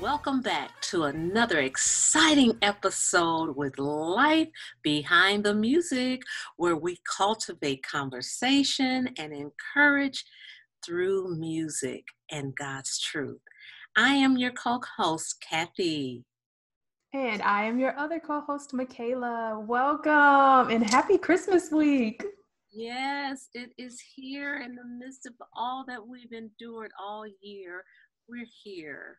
welcome back to another exciting episode with Life Behind the Music, where we cultivate conversation and encourage through music and God's truth. I am your co host, Kathy. And I am your other co host, Michaela. Welcome and happy Christmas week. Yes, it is here in the midst of all that we've endured all year. We're here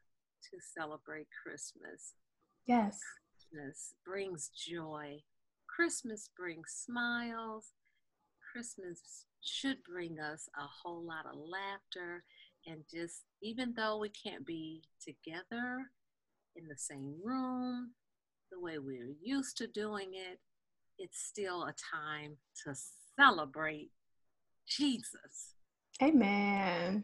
to celebrate Christmas. Yes. Christmas brings joy. Christmas brings smiles. Christmas should bring us a whole lot of laughter and just even though we can't be together in the same room the way we're used to doing it, it's still a time to celebrate Jesus. Amen.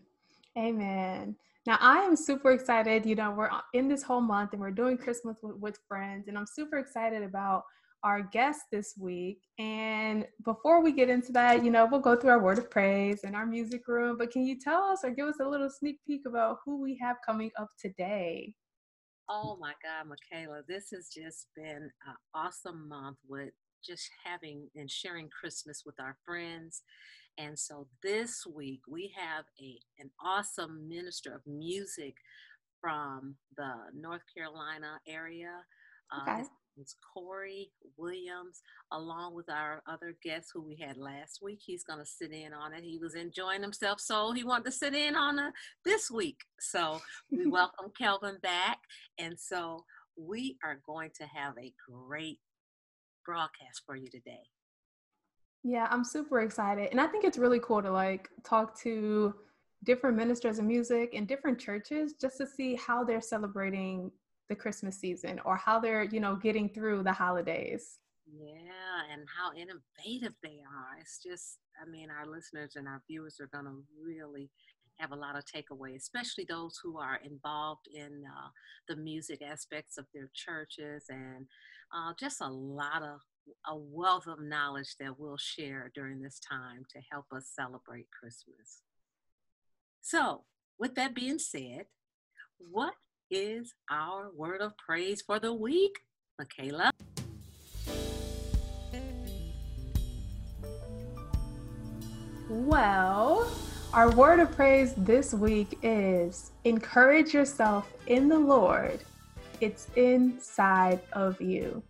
Amen. Now, I am super excited. You know, we're uh, in this whole month and we're doing Christmas with, with, friends, and I'm super excited about our guest this week. And before we get into that, you know, we'll go through our word of praise and our music room. But can you tell us or give us a little sneak peek about who we have coming up today? Oh my God, Michaela, this has just been an awesome month with just having and sharing Christmas with our friends and so this week we have a an awesome minister of music from the North Carolina area. Uh, okay. Uh, it's Corey Williams, along with our other guest who we had last week. He's going to sit in on it. He was enjoying himself, so he wanted to sit in on it this week. So we welcome Kelvin back. And so we are going to have a great broadcast for you today. Yeah, I'm super excited. And I think it's really cool to like talk to different ministers of music in different churches just to see how they're celebrating the Christmas season or how they're, you know, getting through the holidays. Yeah, and how innovative they are. It's just, I mean, our listeners and our viewers are going to really have a lot of takeaway, especially those who are involved in uh, the music aspects of their churches and uh, just a lot of a wealth of knowledge that we'll share during this time to help us celebrate Christmas. So, with that being said, what is our word of praise for the week, Michaela? Well, our word of praise this week is encourage yourself in the Lord. It's inside of you.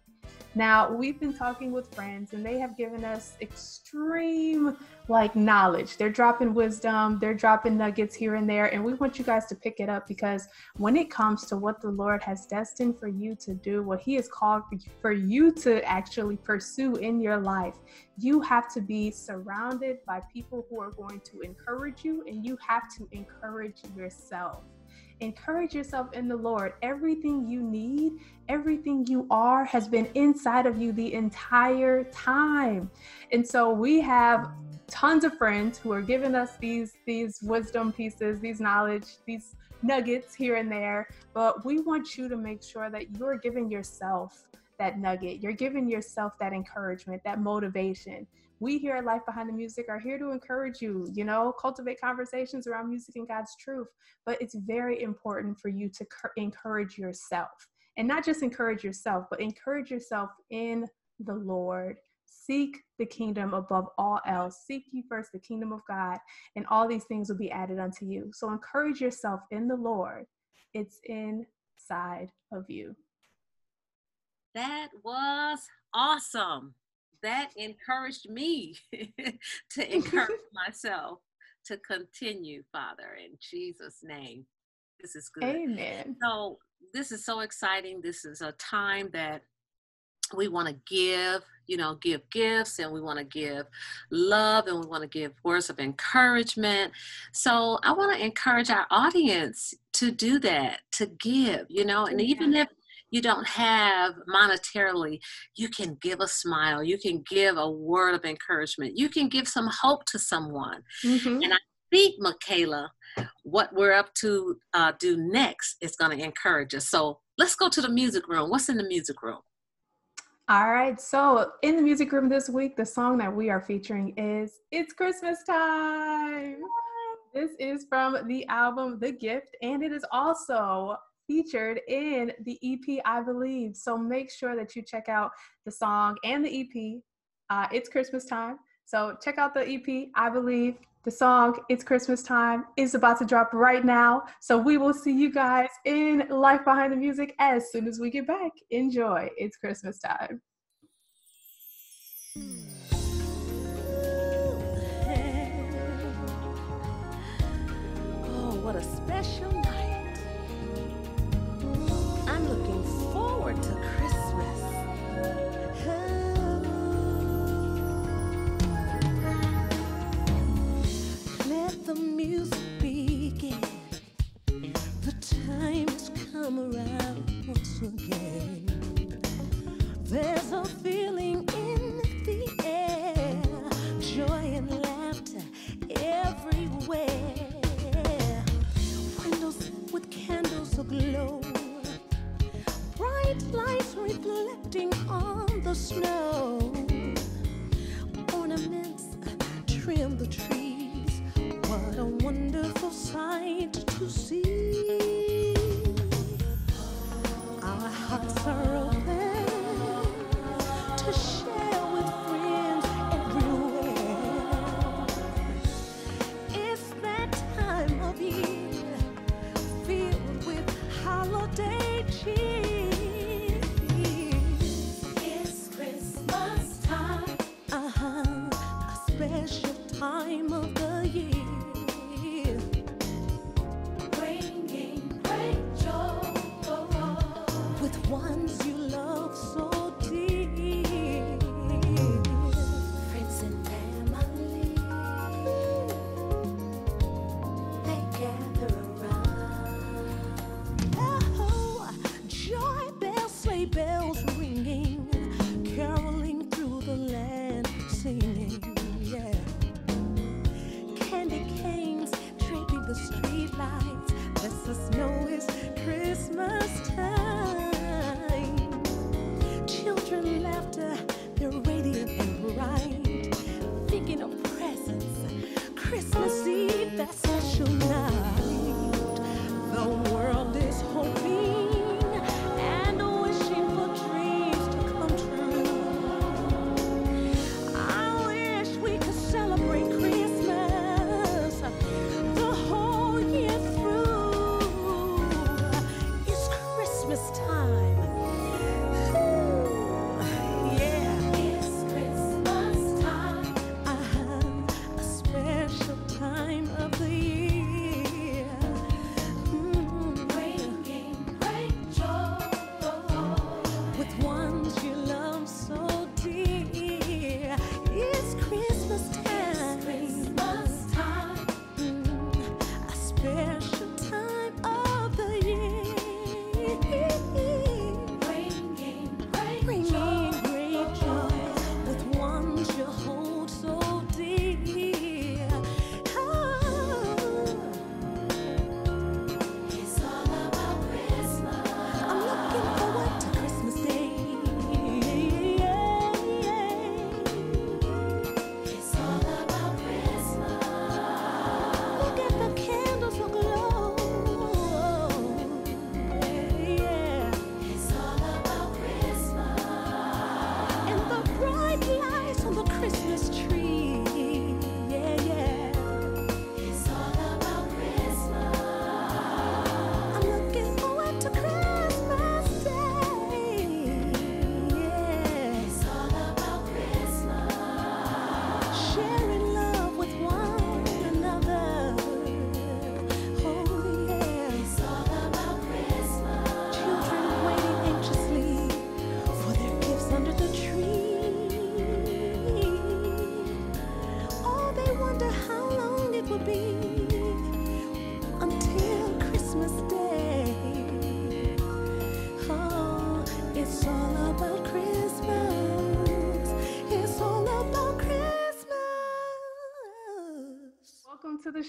Now, we've been talking with friends and they have given us extreme like knowledge. They're dropping wisdom, they're dropping nuggets here and there, and we want you guys to pick it up because when it comes to what the Lord has destined for you to do, what He has called for you to actually pursue in your life, you have to be surrounded by people who are going to encourage you, and you have to encourage yourself. Encourage yourself in the Lord. Everything you need, everything you are, has been inside of you the entire time. And so we have tons of friends who are giving us these these wisdom pieces, these knowledge, these nuggets here and there. But we want you to make sure that you're giving yourself that nugget. You're giving yourself that encouragement, that motivation we here at Life Behind the Music are here to encourage you, you know, cultivate conversations around music and God's truth. But it's very important for you to encourage yourself and not just encourage yourself, but encourage yourself in the Lord. Seek the kingdom above all else. Seek ye first the kingdom of God, and all these things will be added unto you. So encourage yourself in the Lord. It's inside of you. That was awesome that encouraged me to encourage myself to continue, Father, in Jesus' name. This is good. Amen. So, this is so exciting. This is a time that we want to give, you know, give gifts and we want to give love and we want to give words of encouragement. So, I want to encourage our audience to do that, to give, you know, and even if you don't have monetarily, you can give a smile, you can give a word of encouragement, you can give some hope to someone. Mm-hmm. And I think, Michaela, what we're up to uh, do next is going to encourage us. So let's go to the music room. What's in the music room? All right, so in the music room this week, the song that we are featuring is It's Christmas Time. This is from the album The Gift, and it is also featured in the EP I Believe. So make sure that you check out the song and the EP. Uh, it's Christmas time. So check out the EP I Believe. The song It's Christmas Time is about to drop right now. So we will see you guys in Life Behind the Music as soon as we get back. Enjoy. It's Christmas time. Oh, what a special night. The music begin. The time has come around once again. There's a feeling in the air, joy and laughter everywhere. Windows with candles aglow, bright lights reflecting on the snow. Ornaments trim the trees. Wonderful sight to see. Our hearts are open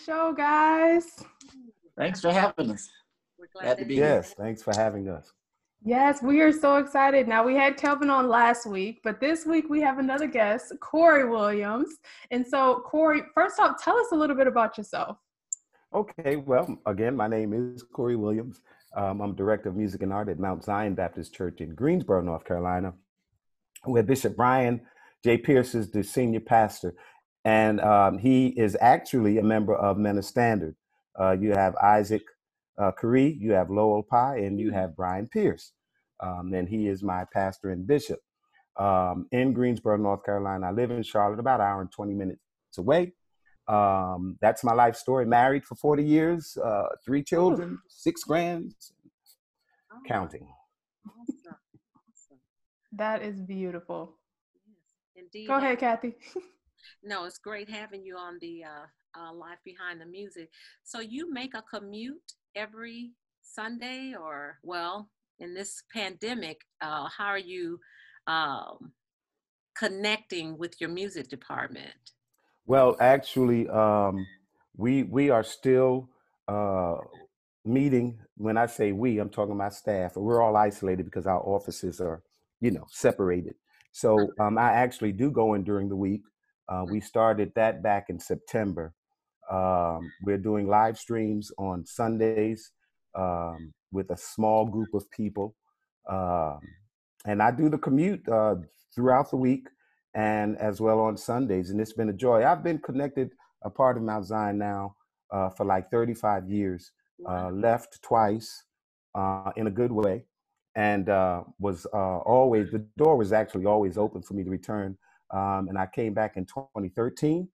show, guys. Thanks for having us. We're Glad to be here. Yes, thanks for having us. Yes, we are so excited. Now, we had Kelvin on last week, but this week we have another guest, Corey Williams. And so, Corey, first off, tell us a little bit about yourself. Okay, well, again, my name is Corey Williams. Um, I'm director of music and art at Mount Zion Baptist Church in Greensboro, North Carolina, where Bishop Brian J. Pierce is the senior pastor. And um, he is actually a member of Men of Standard. Uh, you have Isaac uh, Carree, you have Lowell Pye, and you have Brian Pierce. Um, and he is my pastor and bishop um, in Greensboro, North Carolina. I live in Charlotte, about an hour and 20 minutes away. Um, that's my life story. Married for 40 years, uh, three children, six grands, Oh, counting. Awesome. Awesome. That is beautiful. Yes, indeed. Go ahead, Kathy. No, it's great having you on the uh, uh, Life Behind the Music. So you make a commute every Sunday, or well, in this pandemic, uh, how are you um, connecting with your music department? Well, actually, um, we we are still uh, meeting. When I say we, I'm talking about staff. We're all isolated because our offices are, you know, separated. So um, I actually do go in during the week. Uh, we started that back in September. Um, we're doing live streams on Sundays um, with a small group of people, um, and I do the commute uh, throughout the week and as well on Sundays. And it's been a joy. I've been connected, a part of Mount Zion now uh, for like 35 years. Uh, left twice uh, in a good way, and uh, was uh, always the door was actually always open for me to return. Um, and I came back in 2013.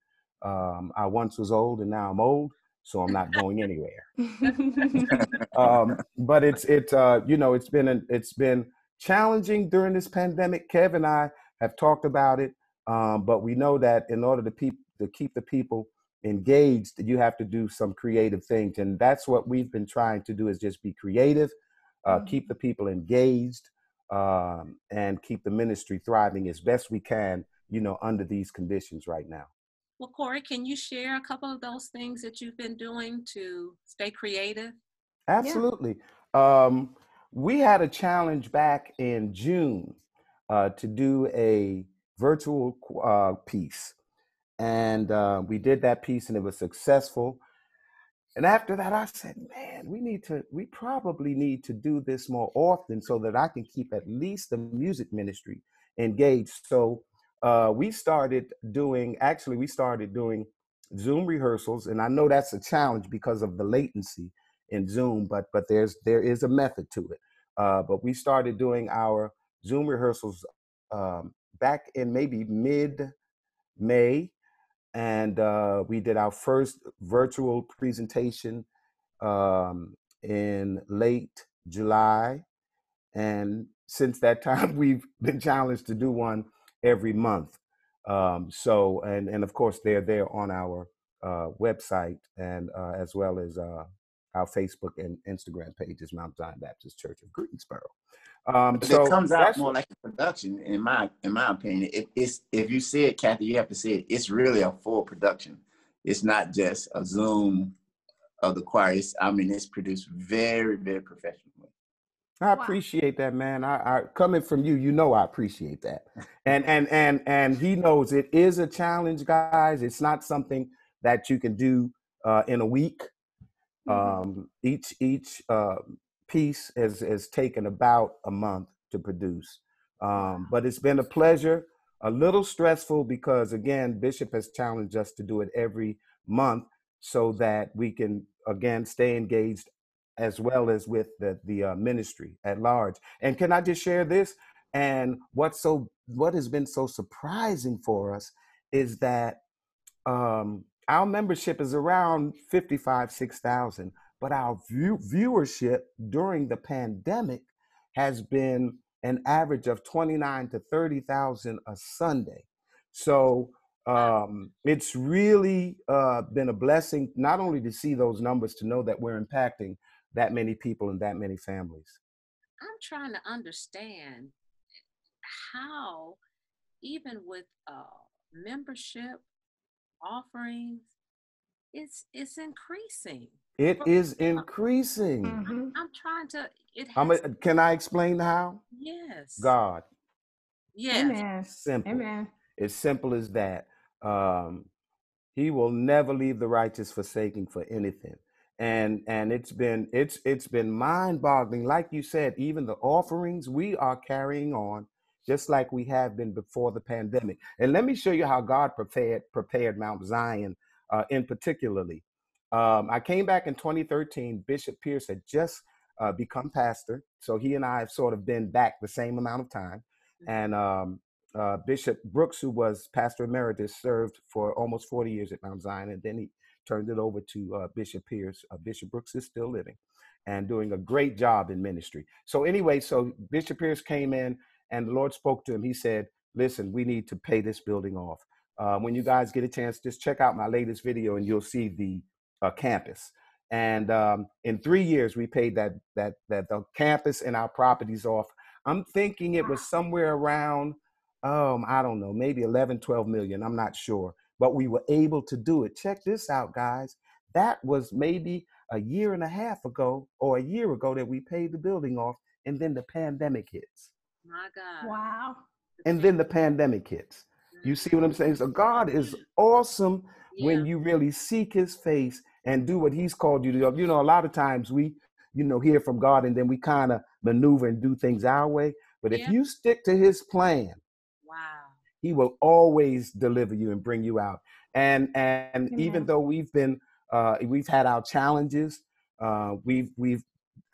Um, I once was old, and now I'm old, so I'm not going anywhere. um, but it's it uh, you know it's been an, it's been challenging during this pandemic. Kev and I have talked about it, um, but we know that in order to peop- to keep the people engaged, you have to do some creative things, and that's what we've been trying to do is just be creative, uh, keep the people engaged, um, and keep the ministry thriving as best we can. You know, under these conditions right now. Well, Corey, can you share a couple of those things that you've been doing to stay creative? Absolutely. Um, we had a challenge back in June uh, to do a virtual uh, piece. And uh, we did that piece and it was successful. And after that, I said, man, we need to, we probably need to do this more often so that I can keep at least the music ministry engaged. So uh, we started doing, actually, we started doing Zoom rehearsals. And I know that's a challenge because of the latency in Zoom, but but there's there is a method to it. Uh, but we started doing our Zoom rehearsals um, back in maybe mid May, and uh, we did our first virtual presentation um, in late July, and since that time we've been challenged to do one every month. Um, so and and of course they're there on our uh, website and uh, as well as uh, our Facebook and Instagram pages, Mount Zion Baptist Church of Greensboro. Um, so it comes out more like a production, in my in my opinion. It, it's if you see it, Kathy, you have to see it. It's really a full production. It's not just a Zoom of the choir. It's, I mean, it's produced very, very professionally. I appreciate that, man. I, I coming from you, you know I appreciate that. And and and and he knows it is a challenge, guys. It's not something that you can do uh, in a week. Mhm. Um, each each uh, piece has has taken about a month to produce, um, but it's been a pleasure. A little stressful because again, Bishop has challenged us to do it every month so that we can again stay engaged as well as with the the uh, ministry at large. And can I just share this? And what's so what has been so surprising for us is that um, our membership is around 55 6000 but our view, viewership during the pandemic has been an average of 29 to 30,000 a Sunday. So um, it's really uh, been a blessing not only to see those numbers, to know that we're impacting that many people and that many families. I'm trying to understand how, even with uh, membership offerings, it's it's increasing. It Well, is increasing. Mhm. I'm trying to. It has. A, can I explain how? yes. God. Yes. Amen. Simple. Amen. As simple as that. Um, he will never leave the righteous forsaking for anything. And and it's been it's it's been mind-boggling. Like you said, even the offerings we are carrying on, just like we have been before the pandemic. And let me show you how God prepared prepared Mount Zion, uh, in particularly. Um, I came back in 2013. Bishop Pierce had just uh, become pastor, so he and I have sort of been back the same amount of time. And um, uh, Bishop Brooks, who was pastor emeritus, served for almost 40 years at Mount Zion, and then he turned it over to uh, Bishop Pierce. Uh, Bishop Brooks is still living and doing a great job in ministry. So anyway, so Bishop Pierce came in, and the Lord spoke to him. He said, "Listen, we need to pay this building off. Uh, when you guys get a chance, just check out my latest video, and you'll see the uh, campus." And um, in three years, we paid that that that the campus and our properties off. I'm thinking it was somewhere around um, I don't know, maybe 11, 12 million. I'm not sure. But we were able to do it. Check this out, guys. That was maybe a year and a half ago or a year ago that we paid the building off, and then the pandemic hits. My God. Wow. And then the pandemic hits. You see what I'm saying? So God is mm-hmm. awesome Yeah. when you really seek his face and do what he's called you to do. You know, a lot of times we, you know, hear from God and then we kind of maneuver and do things our way. But if you stick to his plan, Wow. He will always deliver you and bring you out. And and even though we've been uh we've had our challenges uh we've we've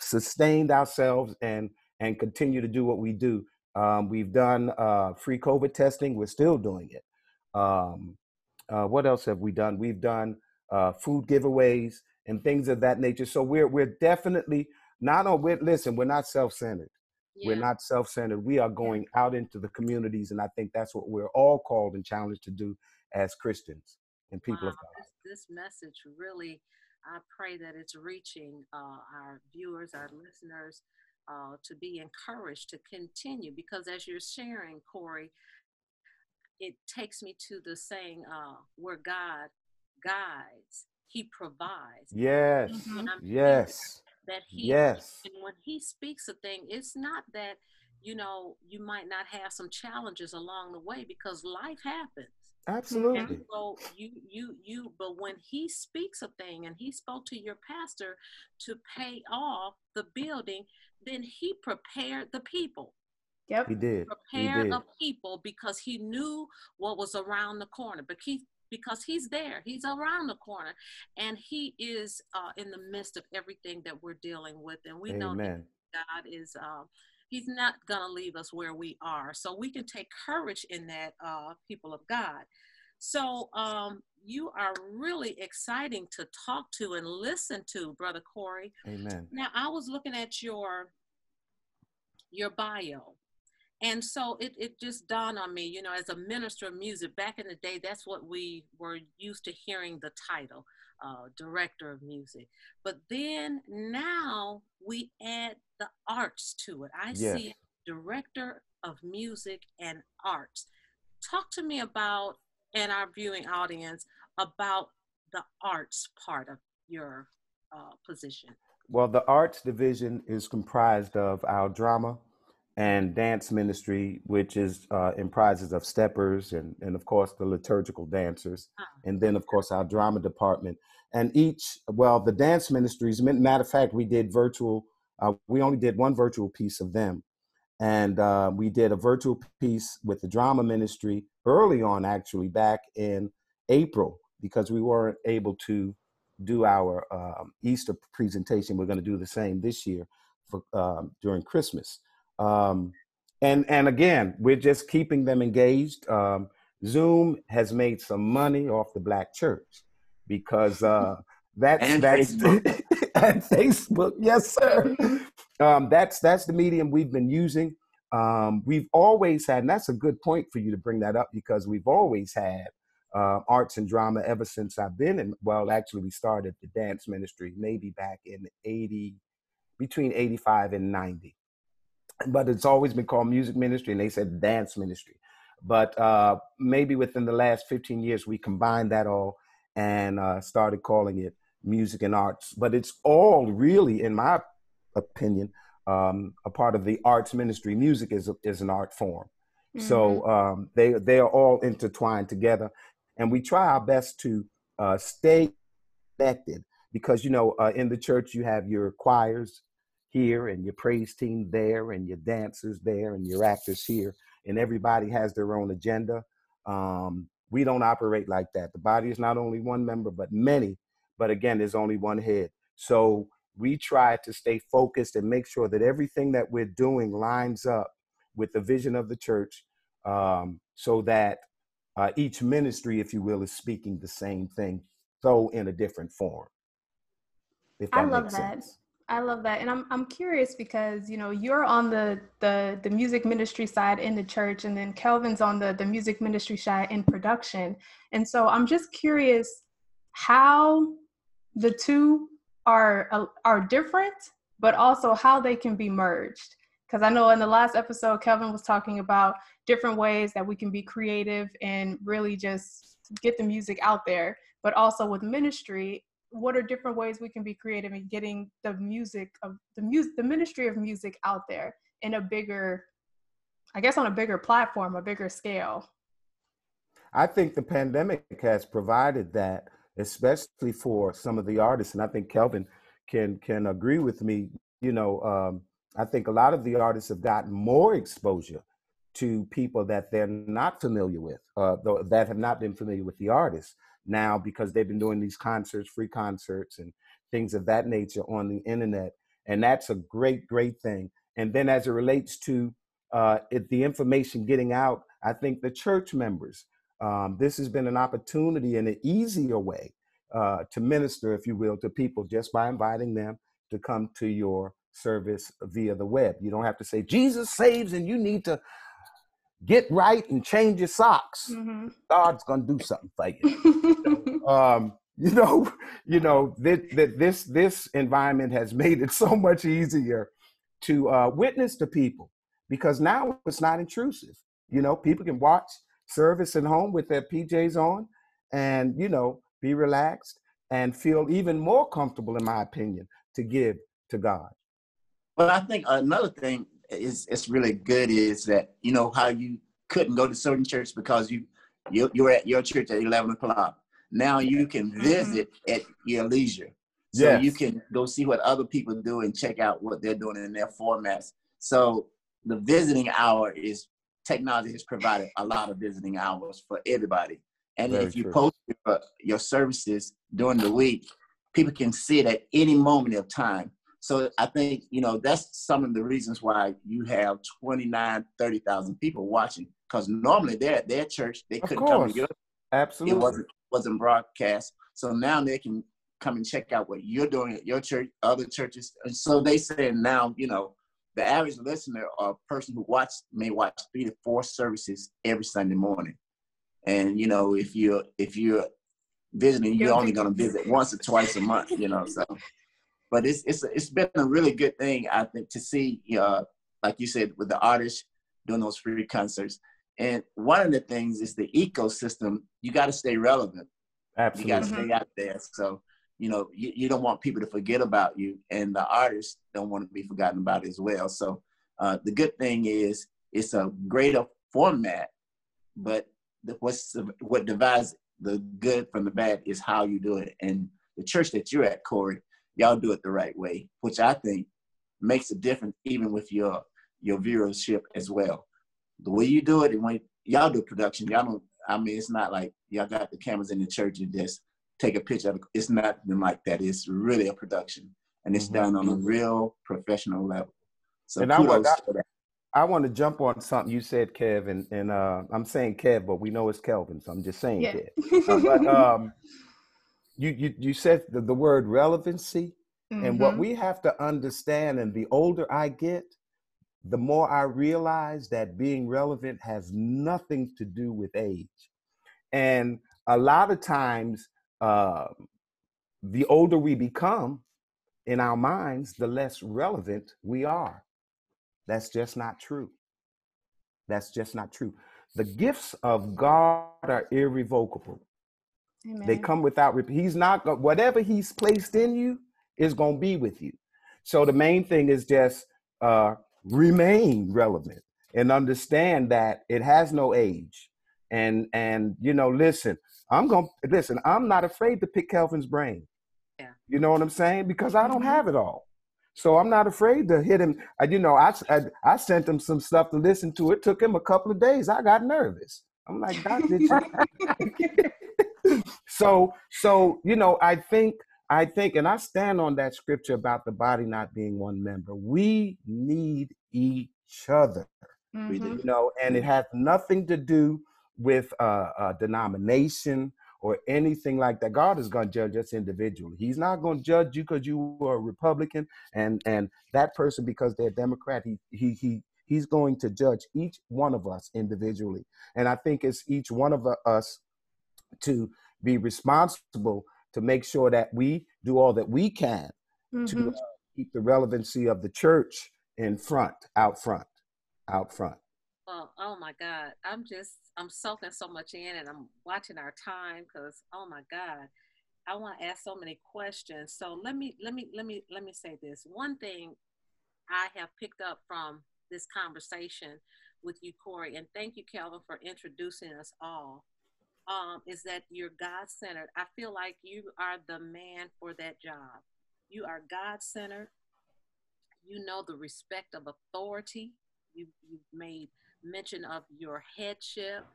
sustained ourselves and and continue to do what we do um we've done uh free covid testing we're still doing it. Um uh what else have we done? We've done uh food giveaways and things of that nature. So we're we're definitely not on we're listen we're not self-centered. we're Yeah. We're not self-centered we are going out into the communities and i think that's what we're all called and challenged to do as christians and people Wow. of god This, message really, I pray that it's reaching uh, our viewers, our listeners, uh, to be encouraged to continue. Because as you're sharing, Corey, it takes me to the saying, uh, where God guides, He provides. yes Mhm. I'm yes that He yes And when he speaks a thing, it's not that, you know, you might not have some challenges along the way because life happens. absolutely And so you, you, you, but when he speaks a thing and he spoke to your pastor to pay off the building, then he prepared the people, Yep. he Yep. did he prepared did a people because he knew what was around the corner. But he, because he's there, he's around the corner, and he is uh, in the midst of everything that we're dealing with, and we know that God is uh, He's not gonna leave us where we are. So we can take courage in that, uh, people of God. So um, you are really exciting to talk to and listen to, Brother Corey. amen Now I was looking at your your bio. And so it, it just dawned on me, you know, as a minister of music, back in the day, that's what we were used to hearing the title, uh, director of music. But then now we add the arts to it. I Yes. see director of music and arts. Talk to me about, and our viewing audience, about the arts part of your uh, position. Well, the arts division is comprised of our drama and dance ministry, which is uh, comprises of steppers and, and of course the liturgical dancers, Ah. and then of course our drama department. And each, well, the dance ministries. ma- Matter of fact, we did virtual. Uh, we only did one virtual piece of them, and uh, we did a virtual piece with the drama ministry early on, actually back in April, because we weren't able to do our um, Easter presentation. We're going to do the same this year for um, during Christmas. Um, and and again, we're just keeping them engaged. Um, Zoom has made some money off the Black Church because uh, that's And that's Facebook. and Facebook. Yes, sir. Um, that's that's the medium we've been using. Um, we've always had, and that's a good point for you to bring that up because we've always had uh, arts and drama ever since I've been in. Well, actually, we started the dance ministry maybe back in 80, between 85 and 90. But it's always been called music ministry, and they said dance ministry. But uh, maybe within the last 15 years, we combined that all and uh, started calling it music and arts. But it's all really, in my opinion, um, a part of the arts ministry. Music is, a, is an art form. So um, they they are all intertwined together, and we try our best to uh, stay connected because you know uh, in the church you have your choirs here and your praise team there and your dancers there and your actors here and everybody has their own agenda um, we don't operate like that the body is not only one member but many but again there's only one head so we try to stay focused and make sure that everything that we're doing lines up with the vision of the church um, so that uh, each ministry if you will is speaking the same thing though in a different form if that I love that. Sense. I love that. And I'm I'm curious because, you know, you're on the the the music ministry side in the church and then Kelvin's on the the music ministry side in production. And so I'm just curious how the two are are different but also how they can be merged. Because I know in the last episode, Kelvin was talking about different ways that we can be creative and really just get the music out there. But also with ministry, what are different ways we can be creative in getting the music of the music the ministry of music out there in a bigger i guess on a bigger platform a bigger scale? I think the pandemic has provided that especially for some of the artists and i think kelvin can can agree with me you know um, i think a lot of the artists have gotten more exposure to people that they're not familiar with uh, that have not been familiar with the artists now because they've been doing these concerts, free concerts, and things of that nature on the internet. And that's a great, great thing. And then as it relates to uh, the information getting out, I think the church members, um, this has been an opportunity and an easier way uh, to minister, if you will, to people just by inviting them to come to your service via the web. You don't have to say, Jesus saves and you need to get right and change your socks. Mm-hmm. God's gonna do something for you. um, you know, you know that that this this environment has made it so much easier to uh, witness to people because now it's not intrusive. You know, people can watch service at home with their PJs on, and you know, be relaxed and feel even more comfortable, in my opinion, to give to God. Well, I think another thing is it's really good is that you know how you couldn't go to certain church because you you you were at your church at eleven o'clock. Now you can mm-hmm. visit mm-hmm. at your leisure, so yes. you can go see what other people do and check out what they're doing in their formats. So the visiting hour is technology has provided a lot of visiting hours for everybody. And Very if you true. post your, your services during the week, people can see it at any moment of time. So I think, you know, that's some of the reasons why you have 29, 30,000 people watching. Because normally they're at their church, they couldn't come to your Absolutely. It wasn't wasn't broadcast. So now they can come and check out what you're doing at your church, other churches. And so they say now, you know, the average listener or person who watch may watch three to four services every Sunday morning. And you know, if you're if you're visiting, you're only gonna visit once or twice a month, you know. So but it's it's it's been a really good thing I think to see uh like you said with the artists doing those free concerts. And one of the things is the ecosystem. You got to stay relevant. Absolutely. You got to stay out there. So you know you, you don't want people to forget about you, and the artists don't want to be forgotten about as well. So uh, the good thing is it's a greater format, but the, what's what divides the good from the bad is how you do it. And the church that you're at, Corey, y'all do it the right way, which I think makes a difference even with your your viewership as well. The way you do it and when y'all do production, y'all don't I mean it's not like y'all got the cameras in the church and just take a picture of it. It's nothing like that. It's really a production. And it's mm-hmm. done on a real professional level. So and kudos I, I, I want to jump on something you said, Kev, and, and uh, I'm saying Kev, but we know it's Kelvin, so I'm just saying yeah. Kev. Uh, but um, you you you said the, the word relevancy mm-hmm. and what mm-hmm. we have to understand and the older i get the more i realize that being relevant has nothing to do with age and a lot of times uh, the older we become in our minds the less relevant we are that's just not true that's just not true the gifts of god are irrevocable Amen. They come without He's not going whatever he's placed in you is going to be with you. So the main thing is just uh, remain relevant and understand that it has no age. And and you know, listen, I'm going to listen. I'm not afraid to pick Kelvin's brain. Yeah. You know what I'm saying? Because I don't Mhm. have it all. So I'm not afraid to hit him. I, you know, I, I I sent him some stuff to listen to. It took him a couple of days. I got nervous. I'm like, Doc, did you? so so you know, I think I think, and I stand on that scripture about the body not being one member. We need each other We Mhm. you know, and it has nothing to do with uh, uh, denomination or anything like that. God is going to judge us individually. He's not going to judge you because you are a Republican and and that person because they're Democrat. He he he he's going to judge each one of us individually, and I think it's each one of us to be responsible to make sure that we do all that we can to Mhm. uh, keep the relevancy of the church in front, out front, out front. Well, oh my God, I'm just I'm soaking so much in, and I'm watching our time because oh my God, I want to ask so many questions. So let me let me let me let me say this. One thing I have picked up from this conversation with you, Corey, and thank you, Calvin, for introducing us all. Um, is that you're God centered? I feel like you are the man for that job. You are God centered. You know the respect of authority. You, you've made mention of your headship.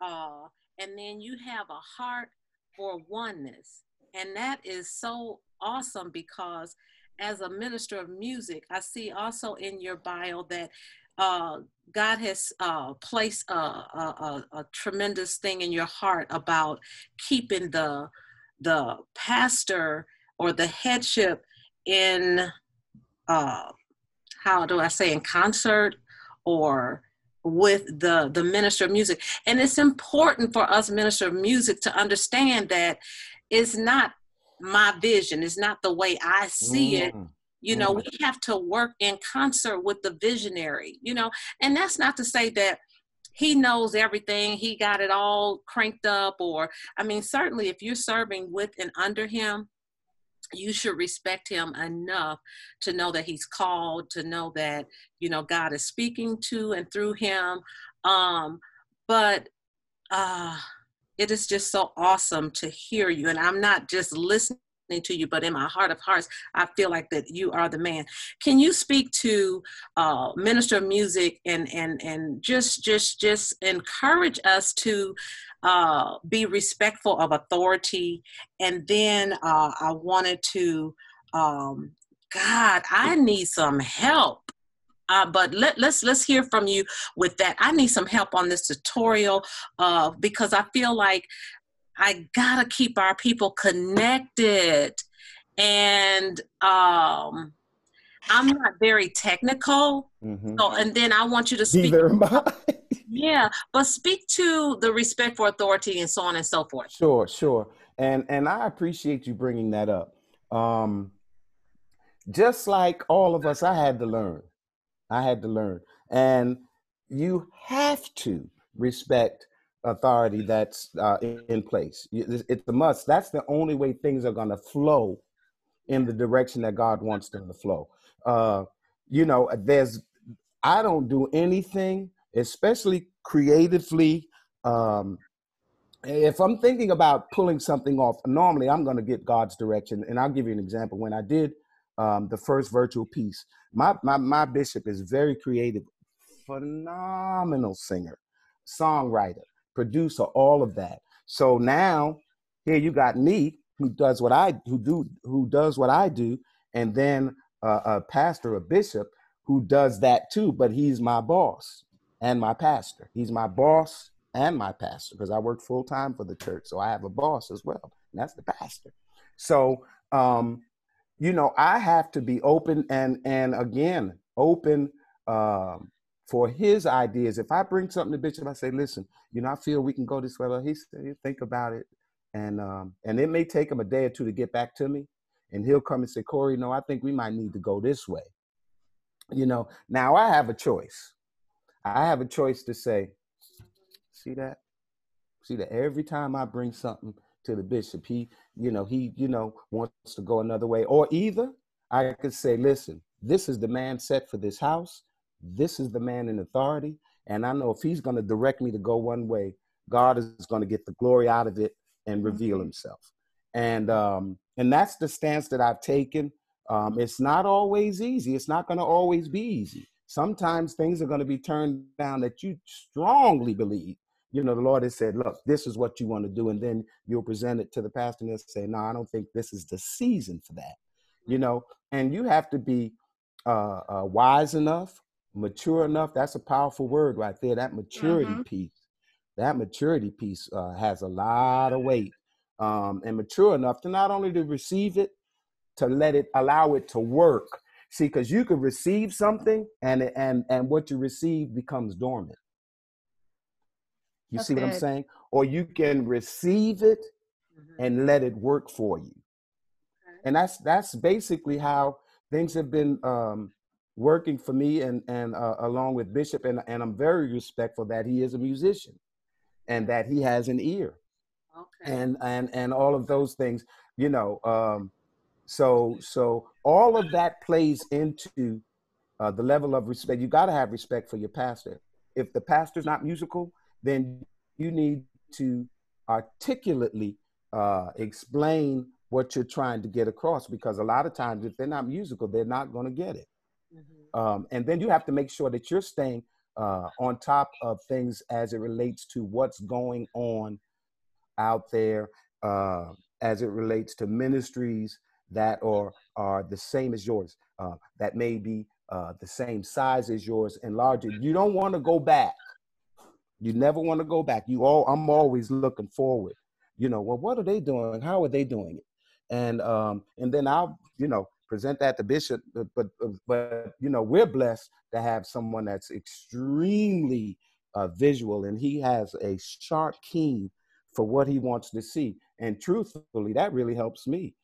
Uh, and then you have a heart for oneness. And that is so awesome because as a minister of music, I see also in your bio that uh, God has uh, placed a, a, a, tremendous thing in your heart about keeping the the pastor or the headship in uh, how do I say in concert or with the the minister of music. And it's important for us minister of music to understand that it's not my vision. It's not the way i see it. Mm. You know Mm. we have to work in concert with the visionary you know and that's not to say that he knows everything he got it all cranked up or i mean certainly if you're serving with and under him you should respect him enough to know that he's called to know that you know god is speaking to and through him um but uh it is just so awesome to hear you and i'm not just listening to you but in my heart of hearts i feel like that you are the man. Can you speak to uh minister of music and and and just just just encourage us to uh be respectful of authority? And then uh i wanted to um god i need some help. Uh, but let, let's let's hear from you with that. I need some help on this tutorial uh, because I feel like I gotta keep our people connected, and um, I'm not very technical. Mhm. So, and then I want you to speak. Neither am I. Yeah, but speak to the respect for authority and so on and so forth. Sure, sure. And and I appreciate you bringing that up. Um just like all of us I had to learn. I had to learn. And you have to respect authority that's uh, in place. It's a must. That's the only way things are going to flow in the direction that God wants them to flow. Uh, you know, there's I don't do anything, especially creatively. Um, if I'm thinking about pulling something off, normally I'm going to get God's direction. And I'll give you an example. When I did um, the first virtual piece, my, my, my bishop is very creative, phenomenal singer, songwriter, producer, all of that. So now here you got me who does what I who do who does what I do, and then uh, a pastor, a bishop who does that too. But he's my boss and my pastor. He's my boss and my pastor because I work full time for the church. So I have a boss as well, and that's the pastor. So um, you know, I have to be open and and again open um, for his ideas. If I bring something to Bishop, I say, listen, you know, I feel we can go this way. Well, he said, think about it, and um, and it may take him a day or two to get back to me, and he'll come and say, Corey, no, I think we might need to go this way. You know, now I have a choice. I have a choice to say, see that, see that every time I bring something to the bishop, he, you know, he, you know, wants to go another way, or either I could say, listen, this is the man set for this house. This is the man in authority. And I know if he's going to direct me to go one way, God is going to get the glory out of it and reveal Mhm. himself. And um, and that's the stance that I've taken. Um, it's not always easy. It's not going to always be easy. Sometimes things are going to be turned down that you strongly believe. You know, the Lord has said, "Look, this is what you want to do," and then you'll present it to the pastor and they'll say, "No, I don't think this is the season for that." You know, and you have to be uh, uh, wise enough, mature enough. That's a powerful word right there. That maturity Mhm. piece. That maturity piece uh, has a lot of weight, um, and mature enough to not only to receive it, to let it allow it to work. See, because you can receive something, and and and what you receive becomes dormant. You That's see what I'm saying? Or you can receive it Mhm. and let it work for you. And that's that's basically how things have been um, working for me, and and uh, along with Bishop, and and I'm very respectful that he is a musician, and that he has an ear, Okay. and and and all of those things, you know. Um, so so all of that plays into uh, the level of respect. You got to have respect for your pastor. If the pastor's not musical, then you need to articulately uh, explain what you're trying to get across. Because a lot of times, if they're not musical, they're not going to get it. Um, and then you have to make sure that you're staying uh, on top of things as it relates to what's going on out there, uh, as it relates to ministries that are are the same as yours, uh, that may be uh, the same size as yours and larger. You don't want to go back. You never want to go back. You all, I'm always looking forward. You know, well, what are they doing? How are they doing it? And um, and then I'll, you know, present that to Bishop. But but, but you know, we're blessed to have someone that's extremely uh, visual, and he has a sharp keen for what he wants to see. And truthfully, that really helps me.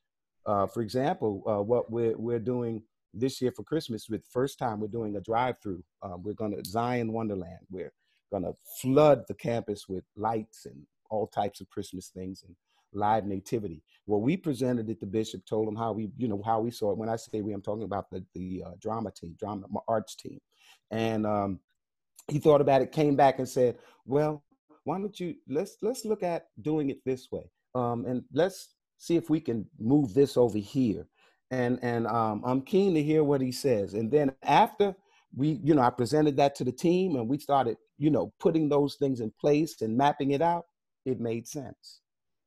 Uh, for example, uh, what we're we're doing this year for Christmas, with first time we're doing a drive-through. Um, we're going to Zion Wonderland. We're going to flood the campus with lights and all types of Christmas things and live nativity. Well, we presented it the Bishop, told him how we, you know, how we saw it. When I say we, I'm talking about the the uh, drama team, drama arts team, and um, he thought about it, came back and said, "Well, why don't you let's let's look at doing it this way, um, and let's see if we can move this over here." And and um, I'm keen to hear what he says. And then after we, you know, I presented that to the team, and we started, you know, putting those things in place and mapping it out. It made sense.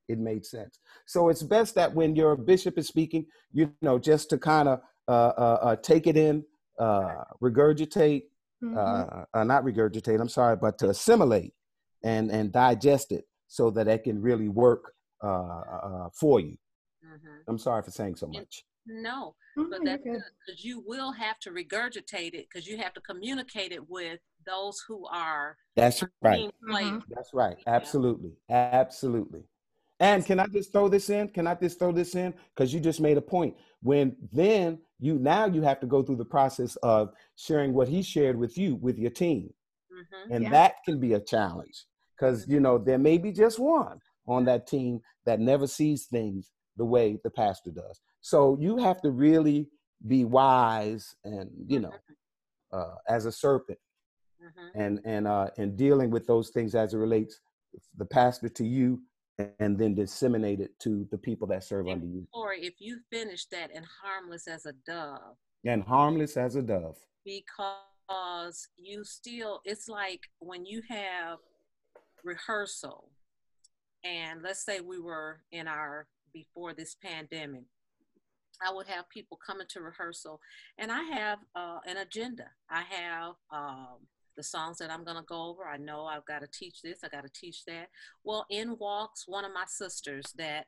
It made sense. So it's best that when your bishop is speaking, you know, just to kind of uh, uh, uh, take it in, uh, regurgitate, Mhm. uh, uh, not regurgitate, I'm sorry, but to assimilate and, and digest it so that it can really work uh, uh, for you. Mhm. I'm sorry for saying so much. No, but you're that's good. good because you will have to regurgitate it because you have to communicate it with those who are That's right. team players. Mhm. That's right. Yeah. Absolutely. Absolutely. And can I just throw this in? Can I just throw this in? Because you just made a point. When then you now you have to go through the process of sharing what he shared with you with your team. Mhm. And Yeah. that can be a challenge. Because you know, there may be just one on that team that never sees things the way the pastor does. So you have to really be wise and you know, uh, as a serpent Mhm. and and uh and dealing with those things as it relates the pastor to you and then disseminate it to the people that serve under you. Or if you finish that and harmless as a dove, and harmless as a dove. Because you still it's like when you have rehearsal and let's say we were in our before this pandemic i would have people coming to rehearsal and i have uh, an agenda. I have um, the songs that i'm going to go over i know i've got to teach this i got to teach that well in walks one of my sisters that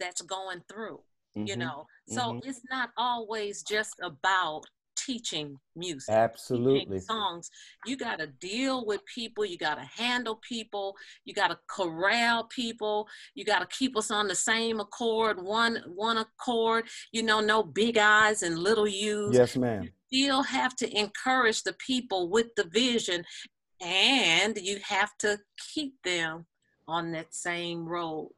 that's going through you Mhm. know so mhm. it's not always just about teaching music teaching absolutely. songs. You got to deal with people you got to handle people you got to corral people you got to keep us on the same accord one one accord you know no big eyes and little u's. Yes ma'am. You still have to encourage the people with the vision and you have to keep them on that same road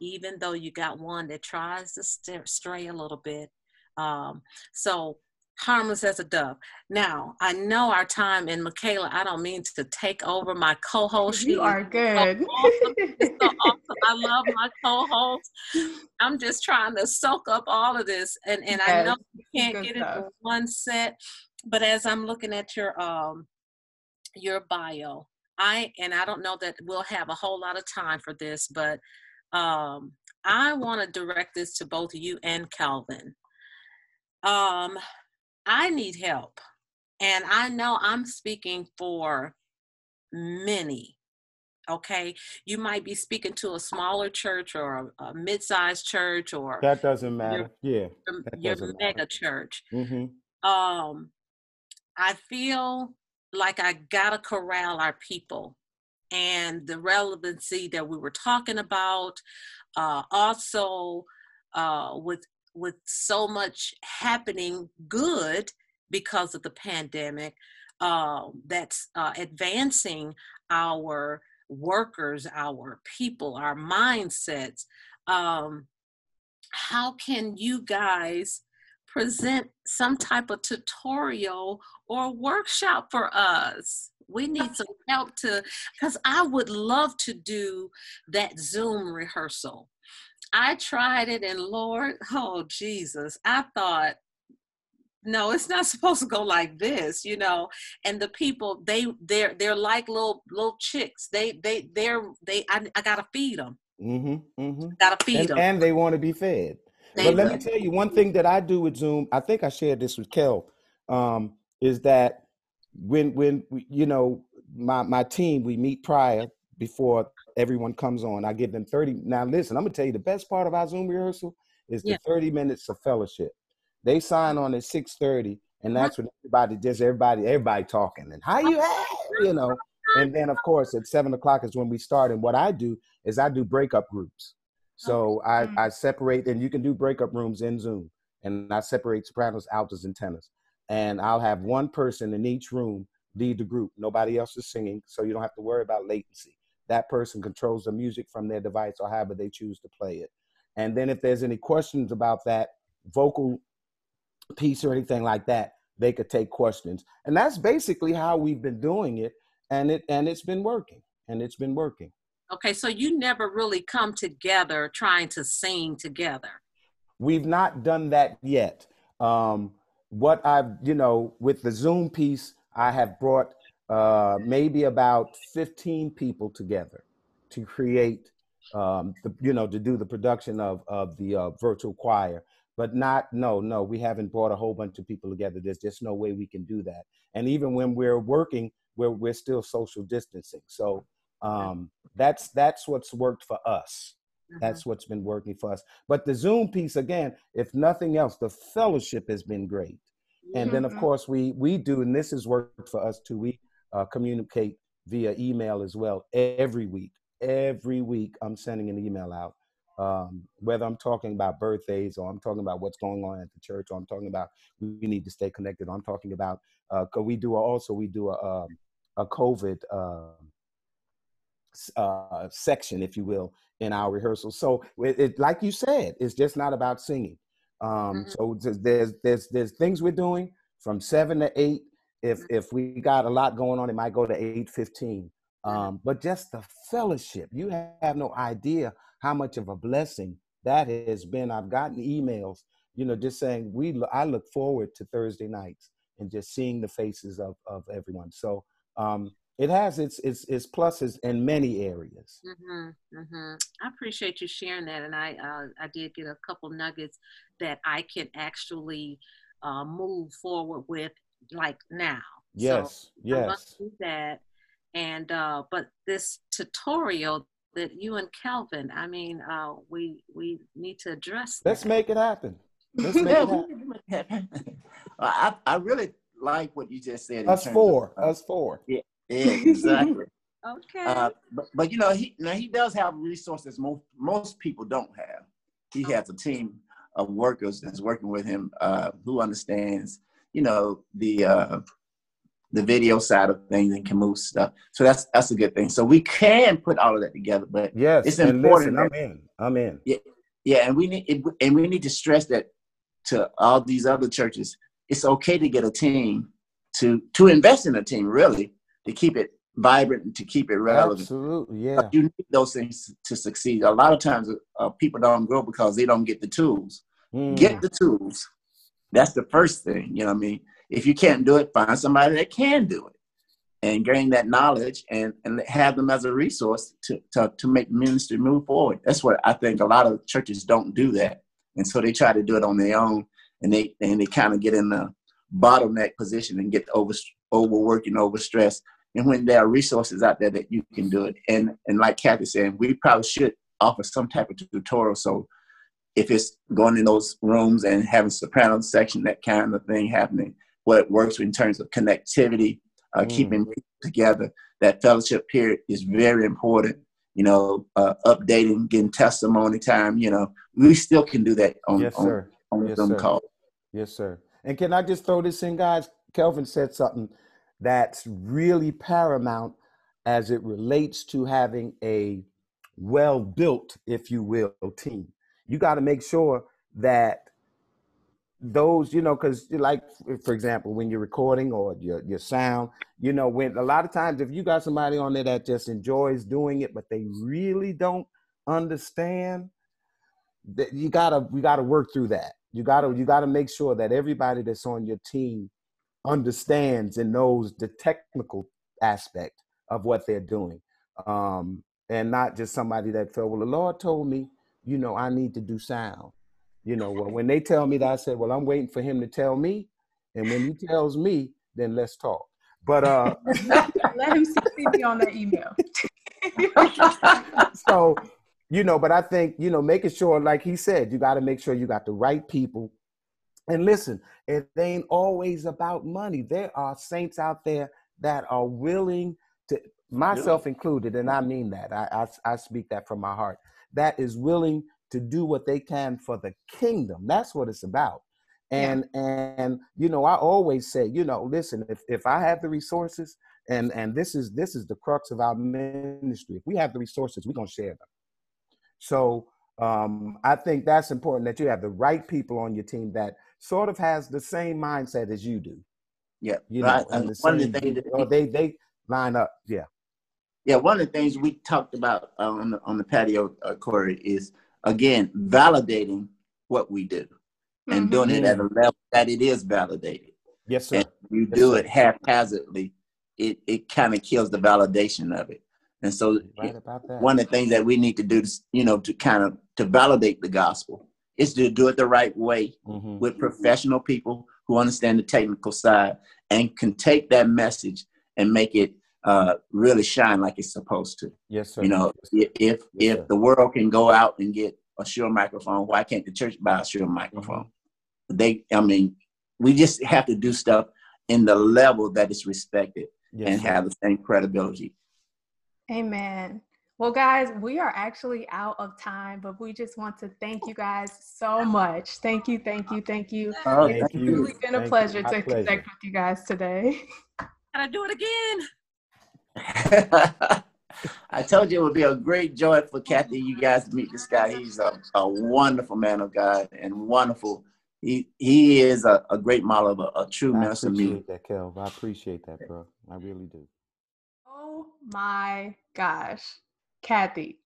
even though you got one that tries to stray a little bit. Um, so harmless as a dove now i know our time and michaela i don't mean to take over my co-host You She are good. awesome. So awesome I love my co-host. I'm just trying to soak up all of this, and and I know you can't good get it in one set. But as I'm looking at your um your bio, I and I don't know that we'll have a whole lot of time for this, but um I want to direct this to both you and Calvin. Um, I need help, and I know I'm speaking for many okay you might be speaking to a smaller church or a, a mid-sized church or That doesn't matter. Yeah. your, that your mega matter. church hmm um i feel like i gotta corral our people and the relevancy that we were talking about uh also uh with with so much happening good because of the pandemic uh, that's uh, advancing our workers our people our mindsets um how can you guys present some type of tutorial or workshop for us. We need some help to, because I would love to do that Zoom rehearsal. I tried it, and Lord, oh Jesus, I thought, no, it's not supposed to go like this, you know. And the people, they, they're, they're like little, little chicks. They, they, they're, they. I, I gotta feed them. hmm hmm Gotta feed And, them. and they want to be fed. They But let me tell you one thing that I do with Zoom. I think I shared this with Kel. Um, is that when when you know my my team we meet prior before everyone comes on. I give them thirty. Now listen, I'm gonna tell you the best part of our Zoom rehearsal is the Yeah. thirty minutes of fellowship. They sign on at six thirty, and Uh-huh. that's when everybody just everybody everybody talking and how you at you know. And then of course at seven o'clock is when we start. And what I do is I do breakup groups. So I, Mm. I separate, and you can do breakup rooms in Zoom, and I separate sopranos, altos, and tenors. And I'll have one person in each room lead the group. Nobody else is singing, so you don't have to worry about latency. That person controls the music from their device or however they choose to play it. And then if there's any questions about that vocal piece or anything like that, they could take questions. And that's basically how we've been doing it, and it and it's been working, and it's been working. Okay, so you never really come together trying to sing together. We've not done that yet. Um, what I've, you know, with the Zoom piece, I have brought uh, maybe about 15 people together to create, um, the, you know, to do the production of, of the uh, virtual choir. But not, no, no, we haven't brought a whole bunch of people together. There's just no way we can do that. And even when we're working, we're, we're still social distancing. So um, that's that's what's worked for us. Mhm. That's what's been working for us. But the Zoom piece, again, if nothing else, the fellowship has been great. And then, of Mhm. course, we we do, and this has worked for us too. We uh, communicate via email as well every week. Every week, I'm sending an email out, um, whether I'm talking about birthdays or I'm talking about what's going on at the church, or I'm talking about we need to stay connected. I'm talking about uh, we do also we do a um, a COVID. Uh, uh, section, if you will, in our rehearsal. So, it, it, like you said, it's just not about singing. Um, Mhm. So there's there's there's things we're doing from seven to eight. If if we got a lot going on, it might go to eight fifteen. Um, but just the fellowship, you have no idea how much of a blessing that has been. I've gotten emails, you know, just saying we. I look forward to Thursday nights and just seeing the faces of of everyone. So um, it has its its its pluses in many areas. hmm hmm I appreciate you sharing that, and I uh, I did get a couple nuggets that I can actually uh, move forward with, like now. Yes, so I'm yes. do that, and uh, but this tutorial that you and Kelvin, I mean, uh, we we need to address. Let's that. make it happen. Let's make it happen. need to make that happen. I, I really like what you just said. in Us four, of, uh, us four. Yeah, exactly. Okay. uh, but, but you know, he now he does have resources most most people don't have. He has a team of workers that's working with him uh, who understands, you know, the uh, the video side of things and can move stuff. So that's that's a good thing. So we can put all of that together. But Yes, It's important listen, I'm in. I'm in. yeah, yeah, and we need and we need to stress that to all these other churches. It's okay to get a team to to invest in a team really to keep it vibrant and to keep it relevant. Absolutely, yeah. But you need those things to succeed. A lot of times, uh, people don't grow because they don't get the tools. Mm. Get the tools. That's the first thing. You know what I mean? If you can't do it, find somebody that can do it and gain that knowledge and, and have them as a resource to, to, to make ministry move forward. That's what I think a lot of churches don't do that. And so they try to do it on their own and they and they kind of get in the bottleneck position and get over overworked and overstressed. And when there are resources out there that you can do it. And and like Kathy said, we probably should offer some type of tutorial. So if it's going in those rooms and having soprano section, that kind of thing happening, what works in terms of connectivity, uh, Mm. keeping together. That fellowship period is very important. You know, uh, updating, getting testimony time. You know, we still can do that on Yes, on, sir. on Yes, Zoom sir. call. Yes, sir. And can I just throw this in, guys? Kelvin said something that's really paramount as it relates to having a well built, if you will, team. You got to make sure that those, you know, because like for example, when you're recording or your your sound, you know, when a lot of times if you got somebody on there that just enjoys doing it, but they really don't understand, that you gotta you gotta work through that. You gotta you gotta make sure that everybody that's on your team understands and knows the technical aspect of what they're doing, um, and not just somebody that felt well. The Lord told me, you know, I need to do sound. You know, well, when they tell me that, I said, well, I'm waiting for Him to tell me, and when He tells me, then let's talk. But uh, Let him see me on that email. so you know but i think you know making sure like he said you got to make sure you got the right people and listen it ain't always about money there are saints out there that are willing to myself included and i mean that I, I i speak that from my heart that is willing to do what they can for the kingdom that's what it's about and and you know i always say you know listen if if i have the resources and and this is this is the crux of our ministry if we have the resources we're going to share them so um, I think that's important that you have the right people on your team that sort of has the same mindset as you do. Yeah, You know, and And the one of same, the things that they they line up. Yeah. Yeah, one of the things we talked about uh, on the on the patio, uh, Corey, is again validating what we do and Mhm. doing it at a level that it is validated. Yes, sir. And if you Yes, do sir. it haphazardly, it it kind of kills the validation of it. And so, You're right about that. one of the things that we need to do, is, you know, to kind of to validate the gospel, is to do it the right way Mhm. with professional people who understand the technical side and can take that message and make it uh, really shine like it's supposed to. Yes, sir. You know, i- if Yes, if the world can go out and get a Shure microphone, why can't the church buy a Shure microphone? Mm-hmm. They, I mean, we just have to do stuff in the level that is respected Yes, and sir. have the same credibility. Amen. Well, guys, we are actually out of time, but we just want to thank you guys so much. Thank you, thank you, thank you. Oh, Thank It's you. really been a Thank pleasure My to pleasure. connect with you guys today. Gotta do it again. I told you it would be a great joy for Kathy, you guys to meet this guy. He's a, a wonderful man of God and wonderful. He he is a, a great model of a, a true I minister. of music. appreciate that, Kel. I appreciate that, bro. I really do. Oh my gosh. Kathy,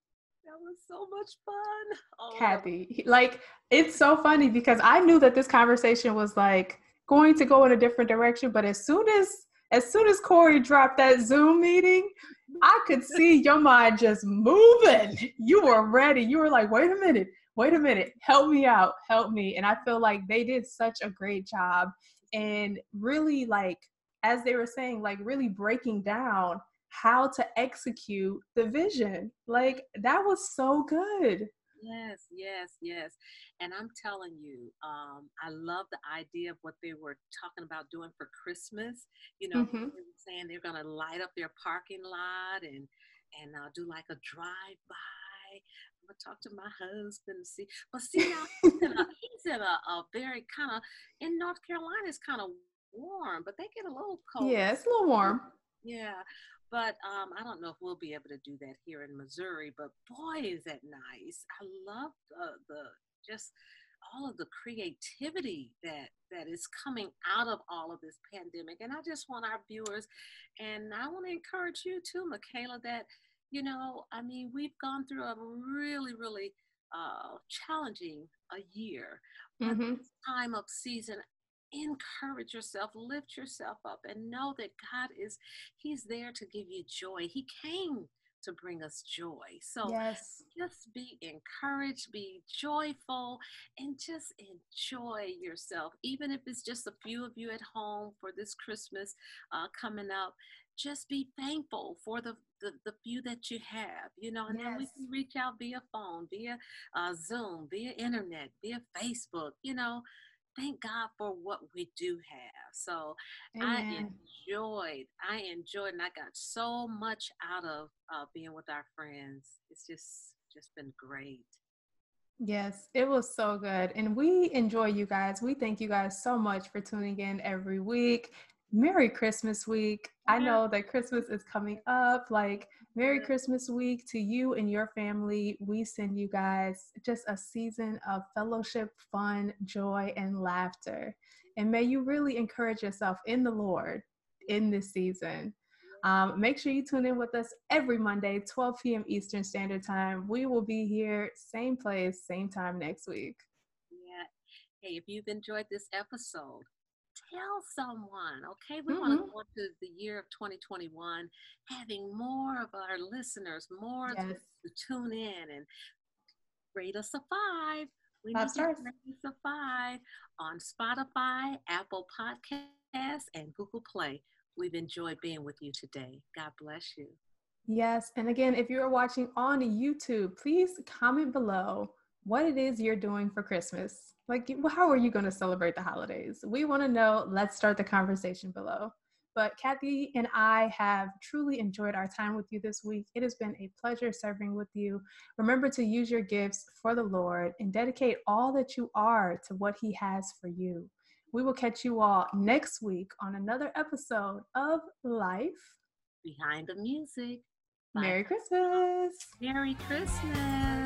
That was so much fun. Oh, Kathy. Like, it's so funny because I knew that this conversation was like going to go in a different direction, but as soon as as soon as Corey dropped that Zoom meeting, I could see your mind just moving. You were ready. You were like, wait a minute, wait a minute, help me out, help me. And I feel like they did such a great job and really like as they were saying, like really breaking down how to execute the vision. Like that was so good. Yes, yes, yes. And I'm telling you, um, I love the idea of what they were talking about doing for Christmas. You know, Mhm. they were saying they're gonna light up their parking lot and and uh, do like a drive by. I'm gonna talk to my husband and see. But see now he's in a he's in a, a very kind of in North Carolina it's kind of warm, but they get a little cold. Yeah, it's a little warm. Yeah, but um, I don't know if we'll be able to do that here in Missouri. But boy, is that nice! I love uh, the just all of the creativity that that is coming out of all of this pandemic. And I just want our viewers, and I want to encourage you too, Michaela, that you know, I mean, we've gone through a really, really uh, challenging a year. But Mhm. this time of season, encourage yourself, lift yourself up, and know that God is, He's there to give you joy. He came to bring us joy. So Yes. just be encouraged, be joyful, and just enjoy yourself. Even if it's just a few of you at home for this Christmas uh, coming up, just be thankful for the, the, the few that you have, you know, and then we can reach out via phone, via uh, Zoom, via internet, via Facebook, you know. Thank God for what we do have. So I enjoyed, I enjoyed, and I got so much out of uh, being with our friends. It's just, just been great. Yes, it was so good. And we enjoy you guys. We thank you guys so much for tuning in every week. Merry Christmas week. I know that Christmas is coming up. Like, Merry Christmas week to you and your family. We send you guys just a season of fellowship, fun, joy, and laughter. And may you really encourage yourself in the Lord in this season. Um, make sure you tune in with us every Monday, 12 p.m. Eastern Standard Time. We will be here, same place, same time next week. Yeah. Hey, if you've enjoyed this episode, tell someone, okay? We want to mm-hmm. go into the year of 2021 having more of our listeners, more to, Yes. to tune in and rate us a five. We Five need you to rate us a five on Spotify, Apple Podcasts, and Google Play. We've enjoyed being with you today. God bless you. Yes. And again, if you're watching on YouTube, please comment below what it is you're doing for Christmas. Like, how are you going to celebrate the holidays? We want to know. Let's start the conversation below. But Kathy and I have truly enjoyed our time with you this week. It has been a pleasure serving with you. Remember to use your gifts for the Lord and dedicate all that you are to what He has for you. We will catch you all next week on another episode of Life. Behind the music. Bye. Merry Christmas. Merry Christmas.